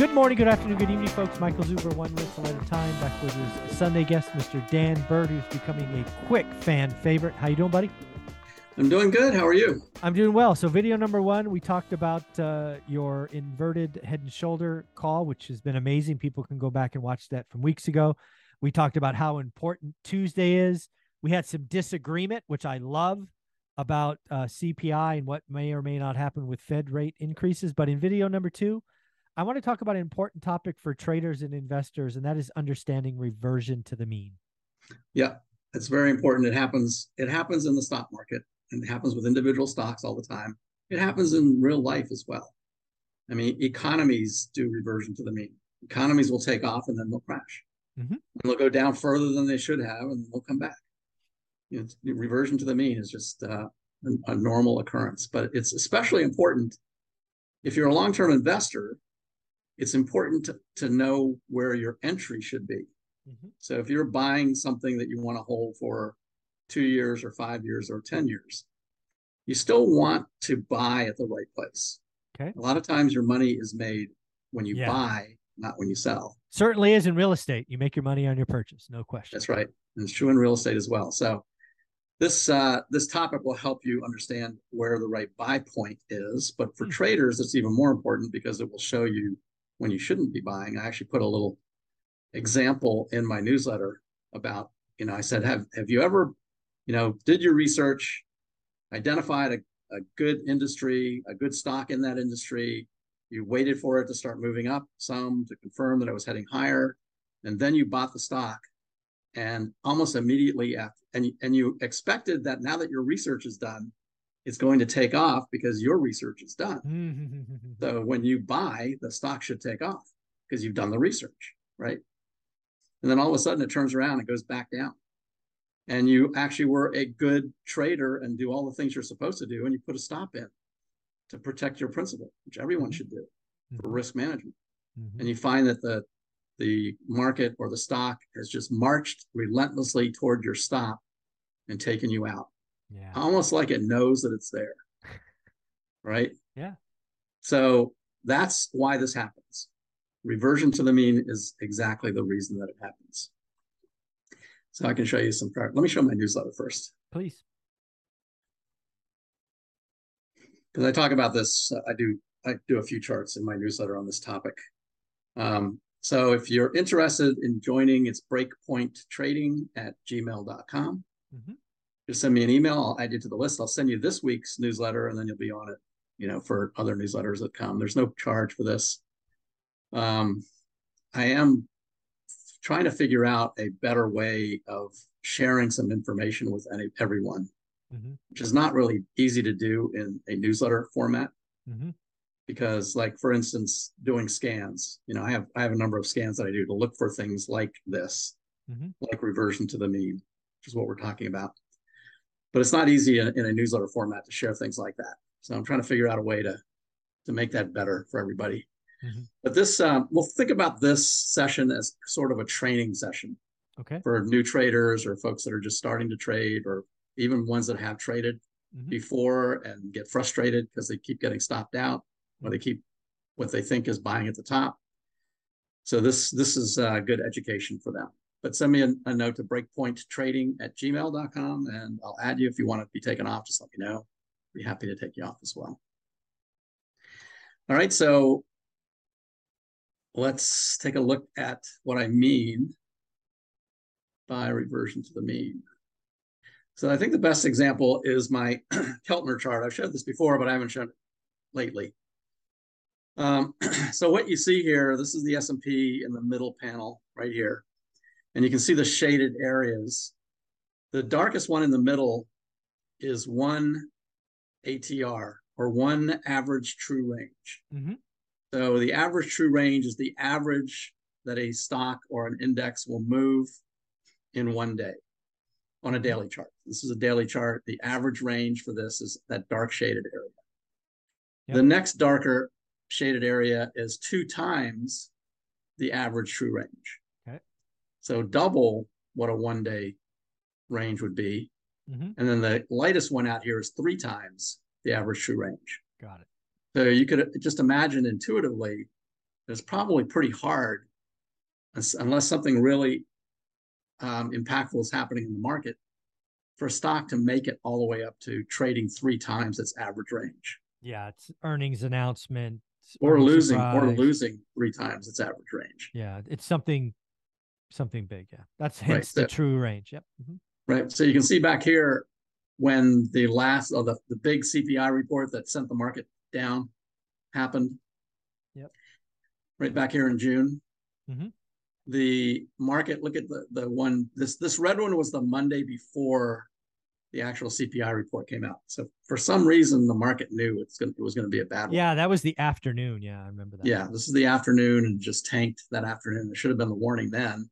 Good morning, good afternoon, good evening, folks. Michael Zuber, one rental at a time, back with his Sunday guest, Mr. Dan Bird, who's becoming a quick fan favorite. How you doing, buddy? I'm doing good. How are you? I'm doing well. So, video number one, we talked about uh, your inverted head and shoulder call, which has been amazing. People can go back and watch that from weeks ago. We talked about how important Tuesday is. We had some disagreement, which I love, about uh, CPI and what may or may not happen with Fed rate increases. But in video number two, I want to talk about an important topic for traders and investors, and that is understanding reversion to the mean. Yeah, it's very important. It happens. It happens in the stock market, and it happens with individual stocks all the time. It happens in real life as well. I mean, economies do reversion to the mean. Economies will take off and then they'll crash. Mm-hmm. And they'll go down further than they should have, and they'll come back. You know, reversion to the mean is just uh, a, a normal occurrence, but it's especially important if you're a long-term investor it's important to, to know where your entry should be. Mm-hmm. So if you're buying something that you want to hold for two years or five years or 10 years, you still want to buy at the right place. Okay. A lot of times your money is made when you yeah. buy, not when you sell. Certainly is in real estate. You make your money on your purchase, no question. That's right. And it's true in real estate as well. So this uh, this topic will help you understand where the right buy point is. But for hmm. traders, it's even more important because it will show you when you shouldn't be buying. I actually put a little example in my newsletter about, you know, I said, have have you ever, you know, did your research, identified a, a good industry, a good stock in that industry, you waited for it to start moving up some to confirm that it was heading higher, and then you bought the stock, and almost immediately after, and and you expected that now that your research is done, it's going to take off because your research is done. so when you buy, the stock should take off because you've done the research, right? And then all of a sudden it turns around and goes back down. And you actually were a good trader and do all the things you're supposed to do, and you put a stop in to protect your principal, which everyone should do for mm-hmm. risk management. Mm-hmm. And you find that the the market or the stock has just marched relentlessly toward your stop and taken you out yeah. Almost like it knows that it's there. Right? Yeah. So that's why this happens. Reversion to the mean is exactly the reason that it happens. So I can show you some. Let me show my newsletter first. Please. Because I talk about this, uh, I do I do a few charts in my newsletter on this topic. Um, so if you're interested in joining, it's breakpointtrading at gmail.com. Mm-hmm just send me an email. I'll add you to the list. I'll send you this week's newsletter, and then you'll be on it. You know, for other newsletters that come. There's no charge for this. Um, I am trying to figure out a better way of sharing some information with any everyone, mm-hmm. which is not really easy to do in a newsletter format. Mm-hmm. Because, like for instance, doing scans, you know, I have I have a number of scans that I do to look for things like this, mm-hmm. like reversion to the mean, which is what we're talking about but it's not easy in, in, a newsletter format to share things like that. So I'm trying to figure out a way to to make that better for everybody. Mm-hmm. But this, um, we'll think about this session as sort of a training session. Okay. For new traders or folks that are just starting to trade, or even ones that have traded mm-hmm. before and get frustrated because they keep getting stopped out, or they keep what they think is buying at the top. So this this is uh, good education for them but send me a, a, note to breakpointtrading at gmail.com and I'll add you if you want to be taken off. Just let me know. Be happy to take you off as well. All right, so let's take a look at what I mean by reversion to the mean. So I think the best example is my Keltner chart. I've showed this before, but I haven't shown it lately. Um, so what you see here, this is the S&P in the middle panel right here and you can see the shaded areas. The darkest one in the middle is one ATR or one average true range. Mm-hmm. So the average true range is the average that a stock or an index will move in one day on a daily chart. This is a daily chart. The average range for this is that dark shaded area. Yep. The next darker shaded area is two times the average true range. So double what a one day range would be. Mm-hmm. And then the lightest one out here is three times the average true range. Got it. So you could just imagine intuitively, it's probably pretty hard unless something really um, impactful is happening in the market for a stock to make it all the way up to trading three times its average range. Yeah, it's earnings announcement or losing surprise. or losing three times its average range. Yeah, it's something something big. Yeah, that's hence right. the true range. Yep. Mm-hmm. Right. So you can see back here when the last of the, the big CPI report that sent the market down happened. Yep. Right back here in June. Mm-hmm. The market, look at the the one this this red one was the Monday before the actual CPI report came out. So for some reason, the market knew it's gonna it was going to be a bad one. Yeah, that was the afternoon. Yeah, I remember that. Yeah, this is the afternoon and just tanked that afternoon. It should have been the warning then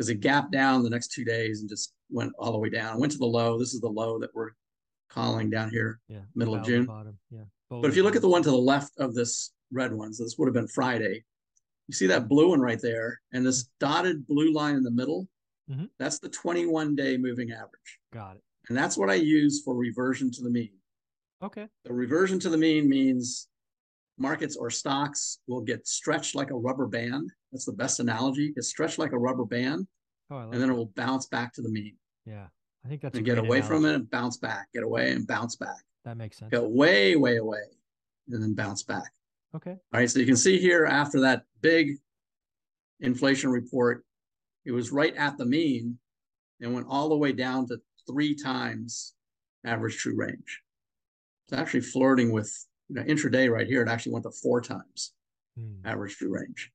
because it gapped down the next two days and just went all the way down. Went to the low. This is the low that we're calling down here, yeah, middle of June. Bottom. Yeah. But if you look at the one to the left of this red one, so this would have been Friday. You see that blue one right there, and this dotted blue line in the middle. Mm-hmm. That's the 21 day moving average. Got it. And that's what I use for reversion to the mean. Okay. The reversion to the mean means markets or stocks will get stretched like a rubber band. That's the best analogy. It's stretched like a rubber band, oh, and then that. it will bounce back to the mean. Yeah, I think that's and get away analogy. from it and bounce back. Get away and bounce back. That makes sense. Go way, way away, and then bounce back. Okay. All right. So you can see here after that big inflation report, it was right at the mean and went all the way down to three times average true range. It's actually flirting with you know, intraday right here. It actually went to four times hmm. average true range,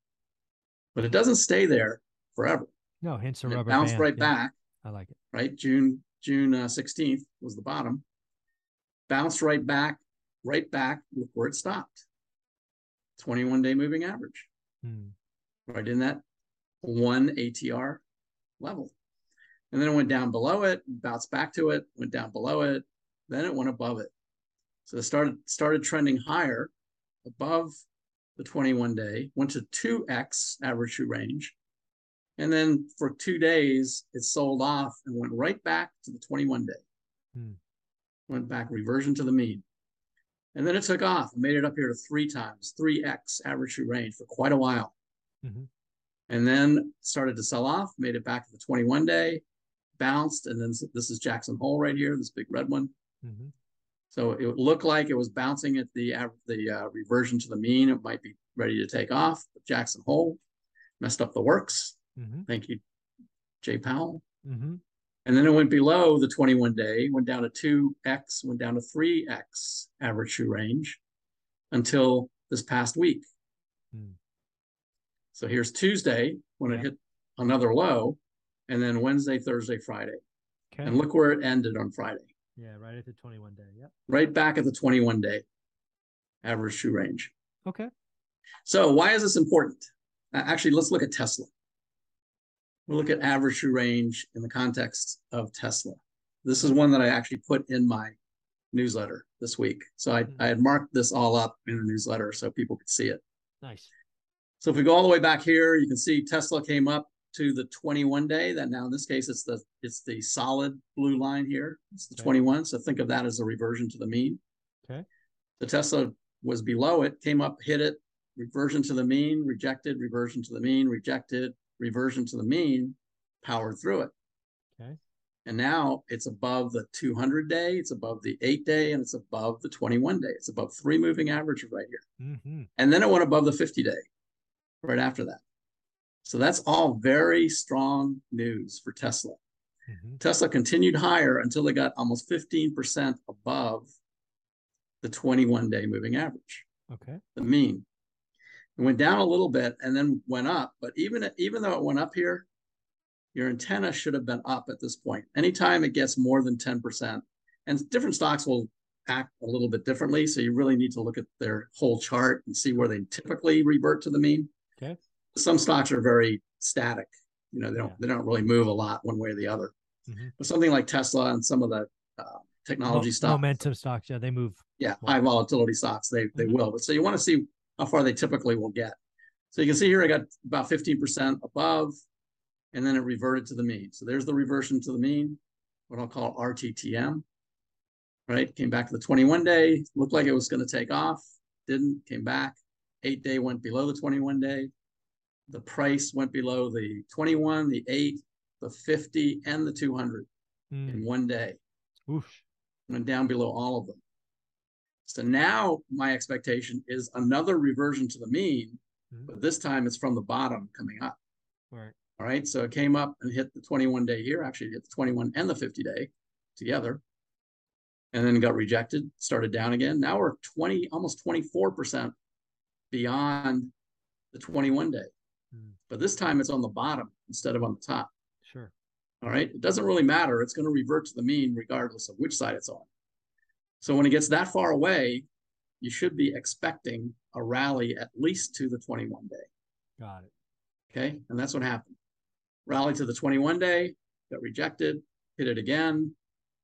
but it doesn't stay there forever. No, hence a rubber. It bounced band. right yeah. back. I like it. Right, June June uh, sixteenth uh, was the bottom. Bounced right back, right back. Look where it stopped. Twenty-one day moving average. Hmm. Right in that one ATR level. And then it went down below it, bounced back to it, went down below it, then it went above it. So it started started trending higher above the 21 day, went to 2x average true range. And then for two days, it sold off and went right back to the 21 day. Hmm. Went back, reversion to the mean. And then it took off and made it up here to three times, 3x average true range for quite a while. Mm-hmm. And then started to sell off, made it back to the 21 day, bounced, and then this is Jackson Hole right here, this big red one. Mm-hmm. So it looked like it was bouncing at the the uh, reversion to the mean. It might be ready to take off. But Jackson Hole messed up the works. Mm-hmm. Thank you, Jay Powell. Mm-hmm. And then it went below the 21 day, went down to 2x, went down to 3x average true range until this past week. Mm. So here's Tuesday when it hit another low, and then Wednesday, Thursday, Friday. Okay. And look where it ended on Friday. Yeah, right at the 21 day. Yep. Right back at the 21 day average true range. Okay. So why is this important? Actually, let's look at Tesla. We'll look at average true range in the context of Tesla. This is one that I actually put in my newsletter this week. So I, mm-hmm. I had marked this all up in the newsletter so people could see it. Nice. So if we go all the way back here, you can see Tesla came up to the 21 day that now in this case it's the it's the solid blue line here. It's the okay. 21 so think of that as a reversion to the mean. Okay. The tesla was below it came up hit it reversion to the mean rejected reversion to the mean rejected reversion to the mean powered through it. Okay. And now it's above the 200 day it's above the 8 day and it's above the 21 day. It's above three moving averages right here. Mm-hmm. and then it went above the 50 day right after that so that's all very strong news for Tesla. Mm-hmm. Tesla continued higher until they got almost 15% above the 21 day moving average. Okay. The mean. It went down a little bit and then went up. But even, even though it went up here, your antenna should have been up at this point. Anytime it gets more than 10%, and different stocks will act a little bit differently. So you really need to look at their whole chart and see where they typically revert to the mean. Okay. Some stocks are very static. You know, they don't Yeah. they don't really move a lot one way or the other. Mhm. But something like Tesla and some of the uh, technology Mo- stocks, momentum stocks. Yeah, they move. yeah, high volatility stocks, they they Mhm. will. But so you want to see how far they typically will get. So you can see here I got about 15% above, and then it reverted to the mean. So there's the reversion to the mean, what I'll call RTTM. Right? Came back to the 21 day, looked like it was going to take off, didn't, came back. Eight day went below the 21 day. The price went below the 21, the 8, the 50, and the 200 Mm. in one day Whoosh. went down below all of them. So now my expectation is another reversion to the mean, Mhm. but this time it's from the bottom coming up. Right. All right. So it came up and hit the 21 day here, actually hit the 21 and the 50 day together. And then got rejected, started down again. Now we're 20, almost 24% beyond the 21 day. But this time it's on the bottom instead of on the top. Sure. All right. It doesn't really matter. It's going to revert to the mean regardless of which side it's on. So when it gets that far away, you should be expecting a rally at least to the 21 day. Got it. Okay. And that's what happened. Rally to the 21 day, got rejected, hit it again,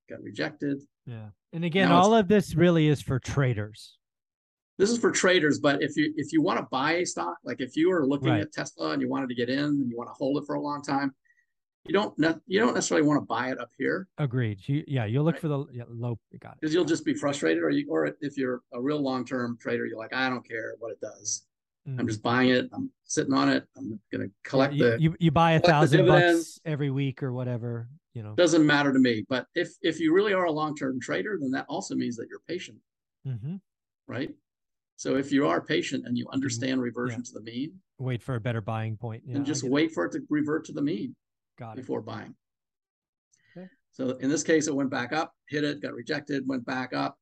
got rejected. Yeah. And again, Now all of this really is for traders. This is for traders, but if you if you want to buy a stock, like if you are looking Right. at Tesla and you wanted to get in and you want to hold it for a long time, you don't ne- you don't necessarily want to buy it up here Agreed. You, yeah, you'll look Right. for the yeah, low. Got because you'll just be frustrated, or you or if you're a real long term trader, you're like, I don't care what it does. I'm Mm. just buying it. I'm sitting on it. I'm going to collect you, the. you you buy a thousand bucks every week or whatever. You know. doesn't matter to me. But if if you really are a long term trader, then that also means that you're patient, mm-hmm. right? So if you are patient and you understand reversion to the mean, Wait for a better buying point. Yeah, I just it. wait for it to revert to the mean Got it. before buying. Okay. So in this case, it went back up, hit it, got rejected, went back up,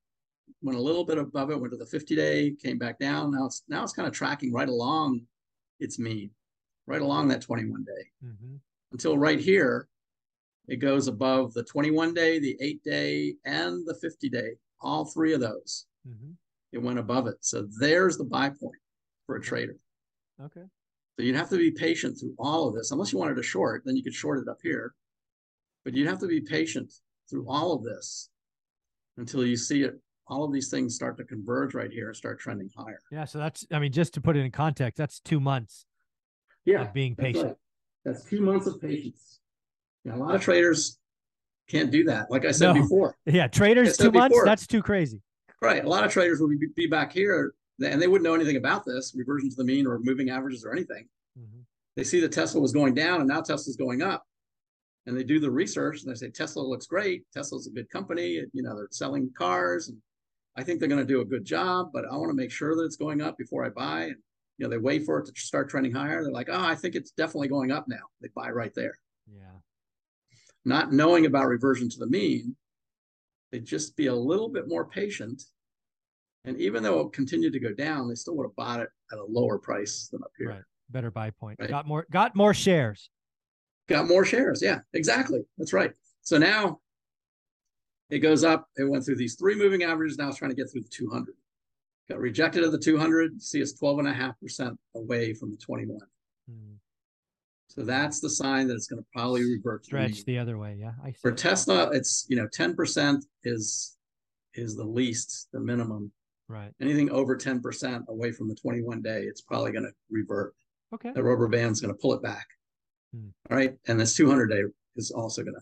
went a little bit above it, went to the 50 day, came back down. Now it's now it's kind of tracking right along its mean, right along that 21 day hmm until right here, it goes above the 21 day, the eight day, and the 50 day. All three of those, hmm it went above it. So there's the buy point for a trader. Okay. So you'd have to be patient through all of this. Unless you wanted to short, then you could short it up here. But you'd have to be patient through all of this until you see it. All of these things start to converge right here and start trending higher. Yeah. So that's. I mean, just to put it in context, that's two months of being that's patient. right. That's two months of patience. Yeah, a lot of traders can't do that. Like I said No. before, Yeah. Traders said two months. That's too crazy. Right? A lot of traders would be, be back here and they wouldn't know anything about this reversion to the mean or moving averages or anything. hmm they see that Tesla was going down and now Tesla's going up. And they do the research and they say Tesla looks great. Tesla's a good company. You know, they're selling cars and I think they're going to do a good job, but I want to make sure that it's going up before I buy. And you know, they wait for it to start trending higher. They're like, oh, I think it's definitely going up now. They buy right there. Yeah. Not knowing about reversion to the mean, they just be a little bit more patient. And even though it continued to go down, they still would have bought it at a lower price than up here. Right. Better buy point. Right. Got more. Got more shares. got more shares. Yeah, exactly. That's right. So now it goes up. It went through these three moving averages. Now it's trying to get through the 200. Got rejected at the 200. See, it's 12.5% away from the 21. Mm. So that's the sign that it's going to probably revert to the Stretch the other way. Yeah. I see. For Tesla, it's, you know, 10% is is the least, the minimum. Right. Anything over 10% away from the 21 day, it's probably going to revert. Okay. the rubber band's going to pull it back. Hmm. All right. And this 200 day is also going to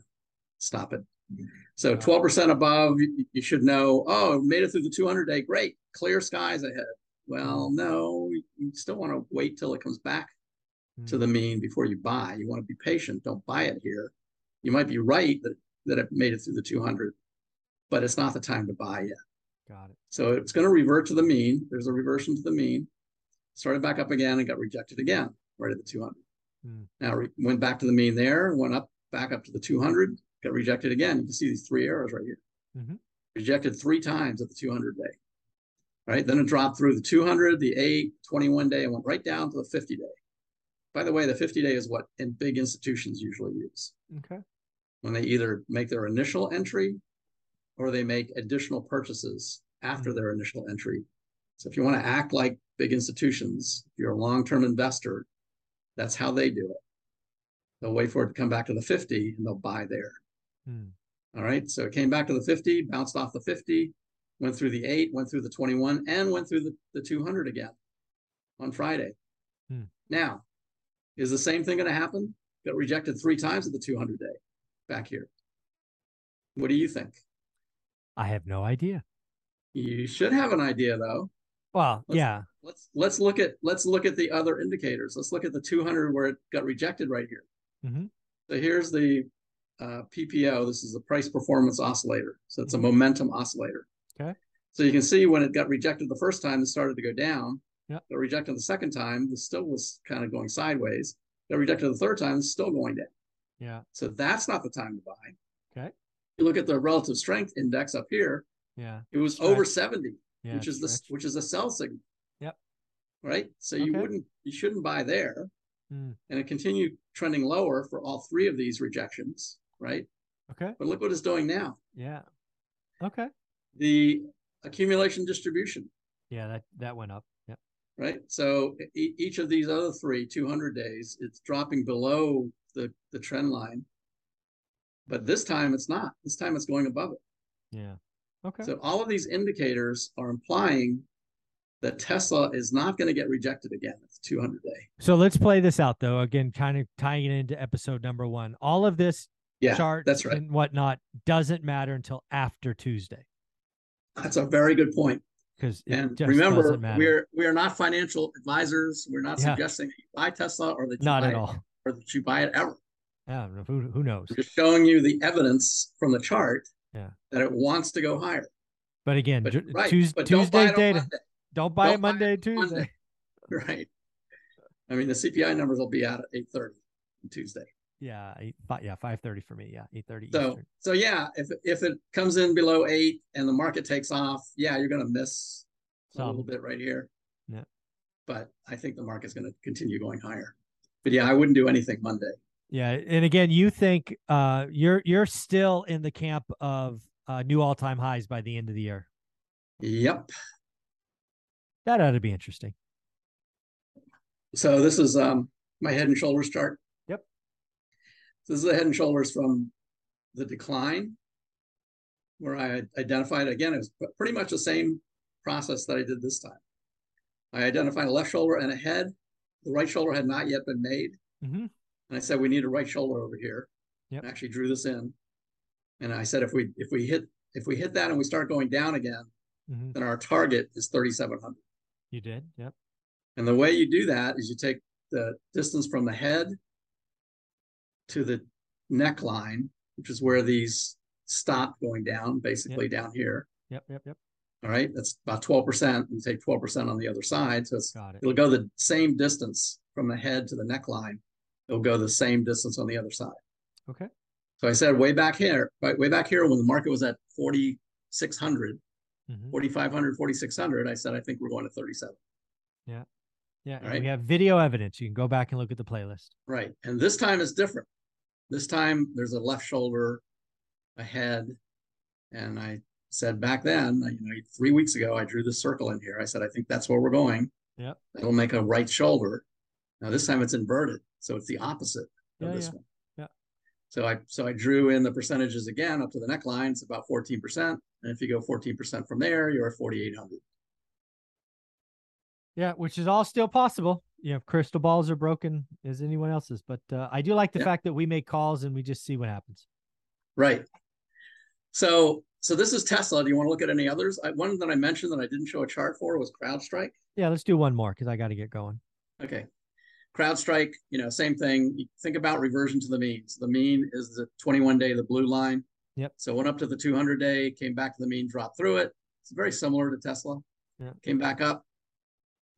stop it. So 12% above, you, you should know, oh, made it through the 200 day. Great. Clear skies ahead. Well, no, you still want to wait till it comes back to the mean before you buy. You want to be patient. Don't buy it here. You might be right that, that it made it through the 200, but it's not the time to buy yet. Got it. So it's going to revert to the mean. There's a reversion to the mean. Started back up again and got rejected again right at the 200. Hmm. Now re- went back to the mean there, went up back up to the 200, got rejected again. You can see these three arrows right here. Mhm. Rejected three times at the 200 day. Right. Then it dropped through the 200, the 8, 21 day, and went right down to the 50 day. By the way, the 50 day is what in big institutions usually use Okay. when they either make their initial entry or they make additional purchases after Mhm. their initial entry. So if you want to act like big institutions, if you're a long-term investor, that's how they do it. They'll wait for it to come back to the 50 and they'll buy there. Hmm. All right. So it came back to the 50, bounced off the 50, went through the eight, went through the 21, and went through the, the 200 again on Friday. Hmm. Now, is the same thing going to happen? Got rejected three times at the 200 day back here. What do you think? I have no idea. You should have an idea though. Well, Let's- yeah. Let's let's look at let's look at the other indicators. Let's look at the 200 where it got rejected right here. Mhm. So here's the uh, PPO. This is the price performance oscillator. So it's a Mhm. momentum oscillator. Okay. So you can see when it got rejected the first time, it started to go down. Yep. Got rejected the second time, it still was kind of going sideways. Got rejected the third time, it's still going down. Yeah. So that's not the time to buy. Okay. You look at the relative strength index up here, Yeah. it was Stretch. over 70 Yeah. which is the which is a sell signal. Yep. Right. So you wouldn't you shouldn't buy there, Hmm. and it continued trending lower for all three of these rejections. Right. Okay. But look what it's doing now. Yeah. Okay. The accumulation distribution. Yeah. That that went up. Right. So e- each of these other three 200 days, it's dropping below the the trend line. But this time it's not. This time it's going above it. Yeah. Okay. So all of these indicators are implying that Tesla is not going to get rejected again at the 200 day. So let's play this out though. Again, kind of tying it into episode number one. All of this Yeah, chart that's right. and whatnot doesn't matter until after Tuesday That's a very good point. Because And just remember, we're we are not financial advisors. We're not Yeah. suggesting that you buy Tesla or that you not buy at it, all. or that you buy it ever. Yeah. Who who knows? We're just showing you the evidence from the chart Yeah. that it wants to go higher. But again, But right, Tues- but don't buy it on data. Monday. Don't buy it Don't it Monday, on Tuesday. Monday. Right. I mean, the CPI numbers will be out at 8:30 on Tuesday. Yeah, eight, five, yeah, five thirty for me. Yeah, eight thirty. So Eastern. so yeah, if if it comes in below eight and the market takes off, yeah, you're going to miss a little bit right here. Yeah. But I think the market's going to continue going higher. But yeah, I wouldn't do anything Monday. Yeah, and again, you think uh you're you're still in the camp of uh new all time highs by the end of the year. Yep. That ought to be interesting. So this is um my head and shoulders chart. This is the head and shoulders from the decline, where I identified again, it was pretty much the same process that I did this time. I identified a left shoulder and a head. The right shoulder had not yet been made. Mm-hmm. And I said, we need a right shoulder over here. Yep. I actually drew this in. And I said, if we if we hit if we hit that and we start going down again, Mm-hmm. then our target is 3,700. You did. Yep. And the way you do that is you take the distance from the head to the neckline, which is where these stop going down, basically down here. Yep. Yep. Yep. All right, that's about 12%. You take 12% on the other side. So it's Got it. it'll go the same distance from the head to the neckline. It'll go the same distance on the other side. Okay. So I said way back here, right, way back here when the market was at 4,600, Mm-hmm. 4,500, 4,600, I said, I think we're going to 37. Yeah. and right. We have video evidence. You can go back and look at the playlist. Right. And this time is different. This time there's a left shoulder, a head. And I said back then, you know, three weeks ago, I drew this circle in here. I said, I think that's where we're going. Yeah. It'll make a right shoulder. Now this time it's inverted. So it's the opposite of Yeah, this yeah. one. Yeah. So I so I drew in the percentages again up to the neckline. It's about 14%. And if you go 14% from there, you're at 4,800. Yeah, which is all still possible. You know, crystal balls are broken as anyone else's, but uh, I do like the Yeah. fact that we make calls and we just see what happens. Right. So so this is Tesla. Do you want to look at any others? I, one that I mentioned that I didn't show a chart for was CrowdStrike. Yeah, let's do one more because I got to get going. Okay. CrowdStrike, you know, same thing. You think about reversion to the mean. So the mean is the 21 day, the blue line. Yep. So went up to the 200 day, came back to the mean, dropped through it. It's very similar to Tesla. Yeah. Came back up,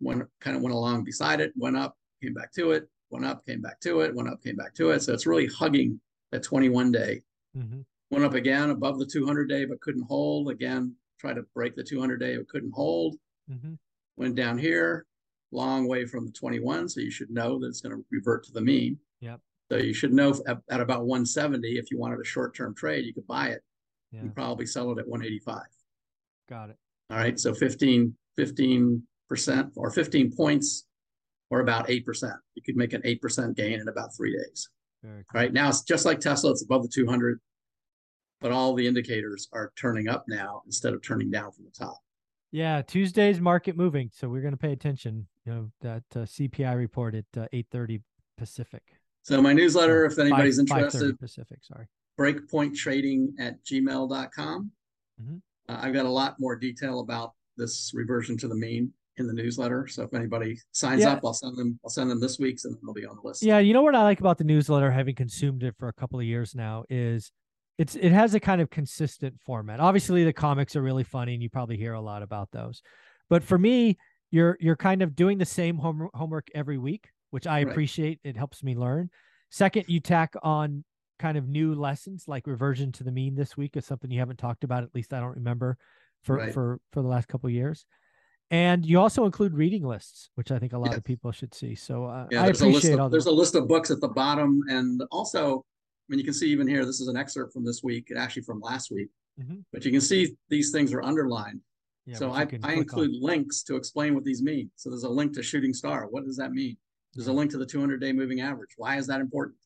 went kind of went along beside it, went up, came back to it, went up, came back to it, went up, came back to it. So it's really hugging that 21 day. hmm Went up again above the 200 day, but couldn't hold. Again, tried to break the 200 day, but couldn't hold. hmm Went down here, long way from the 21. So you should know that it's going to revert to the mean. Yep. So you should know at, at about 170, if you wanted a short term trade, you could buy it Yeah. you probably sell it at 185. Got it. All right. So 15, 15% or 15 points or about 8%. You could make an 8% gain in about three days. Cool. Right now, it's just like Tesla, it's above the 200, but all the indicators are turning up now instead of turning down from the top. Yeah, Tuesday's market moving, so we're going to pay attention. You know that uh, CPI report at uh, eight thirty Pacific. So, my newsletter, if anybody's five- interested, Pacific. Sorry. Breakpoint Trading at gmail.com. Mhm. Uh, I've got a lot more detail about this reversion to the mean in the newsletter. So if anybody signs Yeah. up, I'll send them. I'll send them this week's, and they'll be on the list. Yeah, you know what I like about the newsletter, having consumed it for a couple of years now, is it's it has a kind of consistent format. Obviously, the comics are really funny, and you probably hear a lot about those. But for me, you're you're kind of doing the same home, homework every week, which I Right. appreciate. It helps me learn. Second, you tack on kind of new lessons like reversion to the mean this week is something you haven't talked about. At least I don't remember for Right. for for the last couple of years. And you also include reading lists, which I think a lot Yes. of people should see. So uh, Yeah, I there's a list appreciate of there's a list of books at the bottom, and also, I mean, you can see even here. This is an excerpt from this week, and actually from last week. Mhm. But you can see these things are underlined. yeah, so I, I click on. include links to explain what these mean. So there's a link to shooting star. What does that mean? There's a link to the 200 day moving average. Why is that important?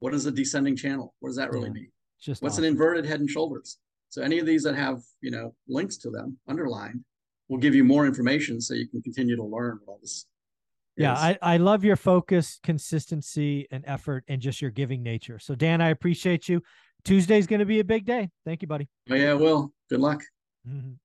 What is a descending channel? What does that really Yeah. mean? just What's awesome. an inverted head and shoulders? So any of these that have, you know, links to them underlined will give you more information so you can continue to learn what all this. Yeah. I, I love your focus, consistency, and effort, and just your giving nature. So, Dan, I appreciate you. Tuesday's going to be a big day. Thank you, buddy. Oh, yeah, well, good luck. Mhm.